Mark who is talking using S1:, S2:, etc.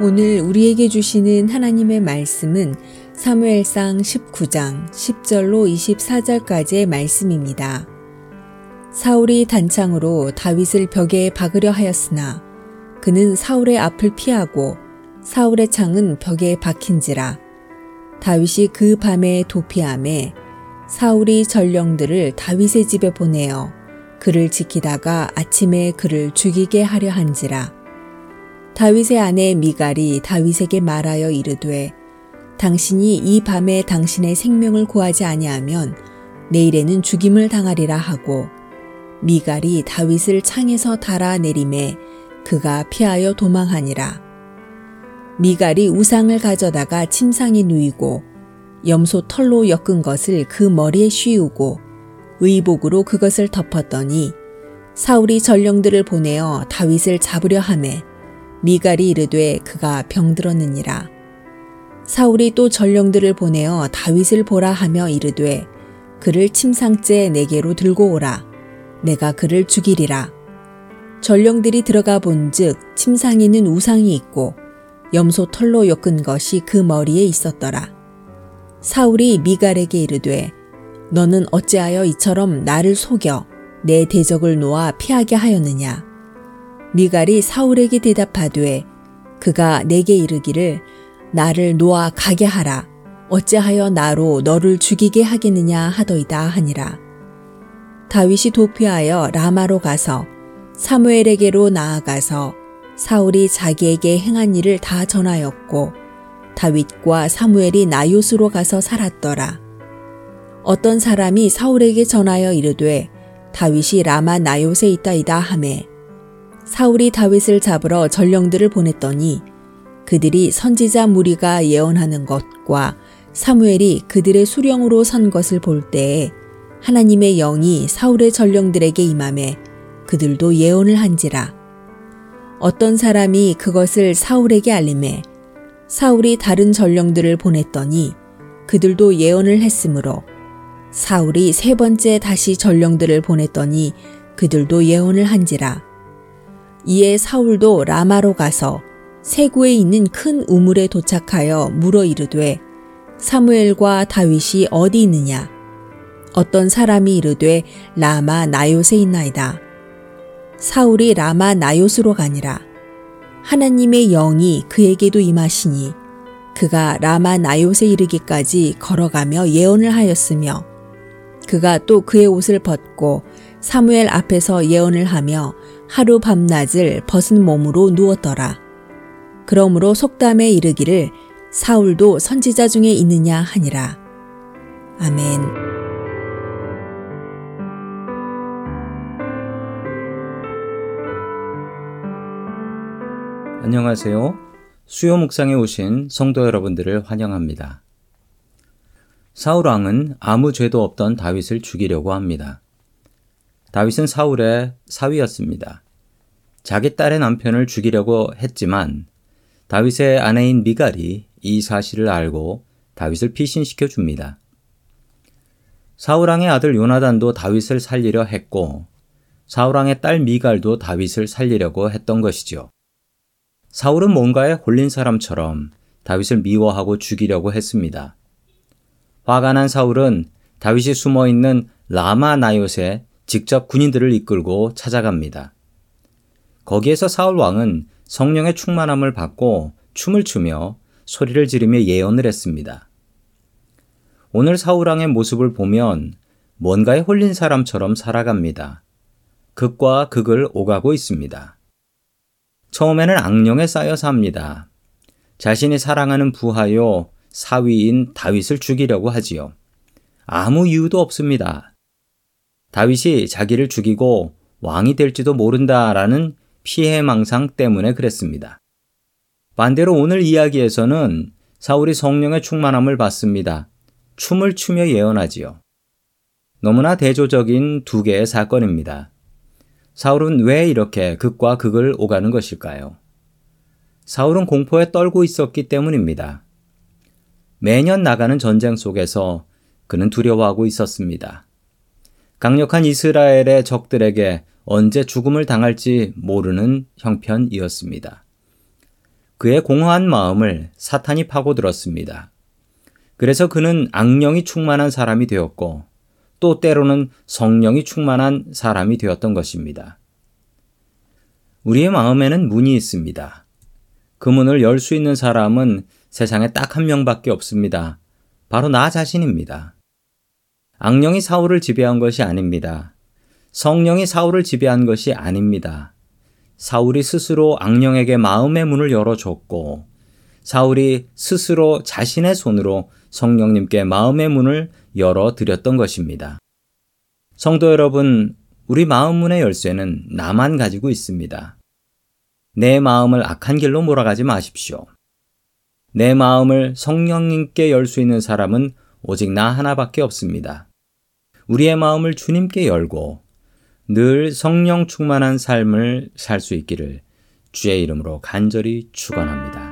S1: 오늘 우리에게 주시는 하나님의 말씀은 사무엘상 19장 10절로 24절까지의 말씀입니다. 사울이 단창으로 다윗을 벽에 박으려 하였으나 그는 사울의 앞을 피하고 사울의 창은 벽에 박힌지라 다윗이 그 밤에 도피함에 사울이 전령들을 다윗의 집에 보내어 그를 지키다가 아침에 그를 죽이게 하려 한지라 다윗의 아내 미갈이 다윗에게 말하여 이르되 당신이 이 밤에 당신의 생명을 구하지 아니하면 내일에는 죽임을 당하리라 하고 미갈이 다윗을 창에서 달아 내림에 그가 피하여 도망하니라. 미갈이 우상을 가져다가 침상에 누이고 염소 털로 엮은 것을 그 머리에 씌우고 의복으로 그것을 덮었더니 사울이 전령들을 보내어 다윗을 잡으려 하매 미갈이 이르되 그가 병들었느니라. 사울이 또 전령들을 보내어 다윗을 보라 하며 이르되 그를 침상째 내게로 들고 오라. 내가 그를 죽이리라. 전령들이 들어가 본즉 침상에는 우상이 있고 염소 털로 엮은 것이 그 머리에 있었더라. 사울이 미갈에게 이르되 너는 어찌하여 이처럼 나를 속여 내 대적을 놓아 피하게 하였느냐. 미갈이 사울에게 대답하되 그가 내게 이르기를 나를 놓아 가게 하라. 어찌하여 나로 너를 죽이게 하겠느냐 하더이다 하니라. 다윗이 도피하여 라마로 가서 사무엘에게로 나아가서 사울이 자기에게 행한 일을 다 전하였고 다윗과 사무엘이 나요스로 가서 살았더라. 어떤 사람이 사울에게 전하여 이르되 다윗이 라마 나요스에 있다이다 하매 사울이 다윗을 잡으러 전령들을 보냈더니 그들이 선지자 무리가 예언하는 것과 사무엘이 그들의 수령으로 선 것을 볼 때에 하나님의 영이 사울의 전령들에게 임함에 그들도 예언을 한지라. 어떤 사람이 그것을 사울에게 알림해 사울이 다른 전령들을 보냈더니 그들도 예언을 했으므로 사울이 세 번째 다시 전령들을 보냈더니 그들도 예언을 한지라. 이에 사울도 라마로 가서 세구에 있는 큰 우물에 도착하여 물어 이르되 사무엘과 다윗이 어디 있느냐? 어떤 사람이 이르되 라마 나요세 있나이다. 사울이 라마 나요스로 가니라. 하나님의 영이 그에게도 임하시니 그가 라마 나요세 이르기까지 걸어가며 예언을 하였으며 그가 또 그의 옷을 벗고 사무엘 앞에서 예언을 하며 하루 밤낮을 벗은 몸으로 누웠더라. 그러므로 속담에 이르기를 사울도 선지자 중에 있느냐 하니라. 아멘.
S2: 안녕하세요. 수요 묵상에 오신 성도 여러분들을 환영합니다. 사울 왕은 아무 죄도 없던 다윗을 죽이려고 합니다. 다윗은 사울의 사위였습니다. 자기 딸의 남편을 죽이려고 했지만 다윗의 아내인 미갈이 이 사실을 알고 다윗을 피신시켜 줍니다. 사울왕의 아들 요나단도 다윗을 살리려 했고 사울왕의 딸 미갈도 다윗을 살리려고 했던 것이죠. 사울은 뭔가에 홀린 사람처럼 다윗을 미워하고 죽이려고 했습니다. 화가 난 사울은 다윗이 숨어 있는 라마 나요에 직접 군인들을 이끌고 찾아갑니다. 거기에서 사울 왕은 성령의 충만함을 받고 춤을 추며 소리를 지르며 예언을 했습니다. 오늘 사울 왕의 모습을 보면 뭔가에 홀린 사람처럼 살아갑니다. 극과 극을 오가고 있습니다. 처음에는 악령에 쌓여 삽니다. 자신이 사랑하는 부하요 사위인 다윗을 죽이려고 하지요. 아무 이유도 없습니다. 다윗이 자기를 죽이고 왕이 될지도 모른다라는 피해망상 때문에 그랬습니다. 반대로 오늘 이야기에서는 사울이 성령의 충만함을 받습니다. 춤을 추며 예언하지요. 너무나 대조적인 두 개의 사건입니다. 사울은 왜 이렇게 극과 극을 오가는 것일까요? 사울은 공포에 떨고 있었기 때문입니다. 매년 나가는 전쟁 속에서 그는 두려워하고 있었습니다. 강력한 이스라엘의 적들에게 언제 죽음을 당할지 모르는 형편이었습니다. 그의 공허한 마음을 사탄이 파고들었습니다. 그래서 그는 악령이 충만한 사람이 되었고 또 때로는 성령이 충만한 사람이 되었던 것입니다. 우리의 마음에는 문이 있습니다. 그 문을 열 수 있는 사람은 세상에 딱 한 명밖에 없습니다. 바로 나 자신입니다. 악령이 사울을 지배한 것이 아닙니다. 성령이 사울을 지배한 것이 아닙니다. 사울이 스스로 악령에게 마음의 문을 열어줬고, 사울이 스스로 자신의 손으로 성령님께 마음의 문을 열어드렸던 것입니다. 성도 여러분, 우리 마음 문의 열쇠는 나만 가지고 있습니다. 내 마음을 악한 길로 몰아가지 마십시오. 내 마음을 성령님께 열 수 있는 사람은 오직 나 하나밖에 없습니다. 우리의 마음을 주님께 열고 늘 성령 충만한 삶을 살 수 있기를 주의 이름으로 간절히 축원합니다.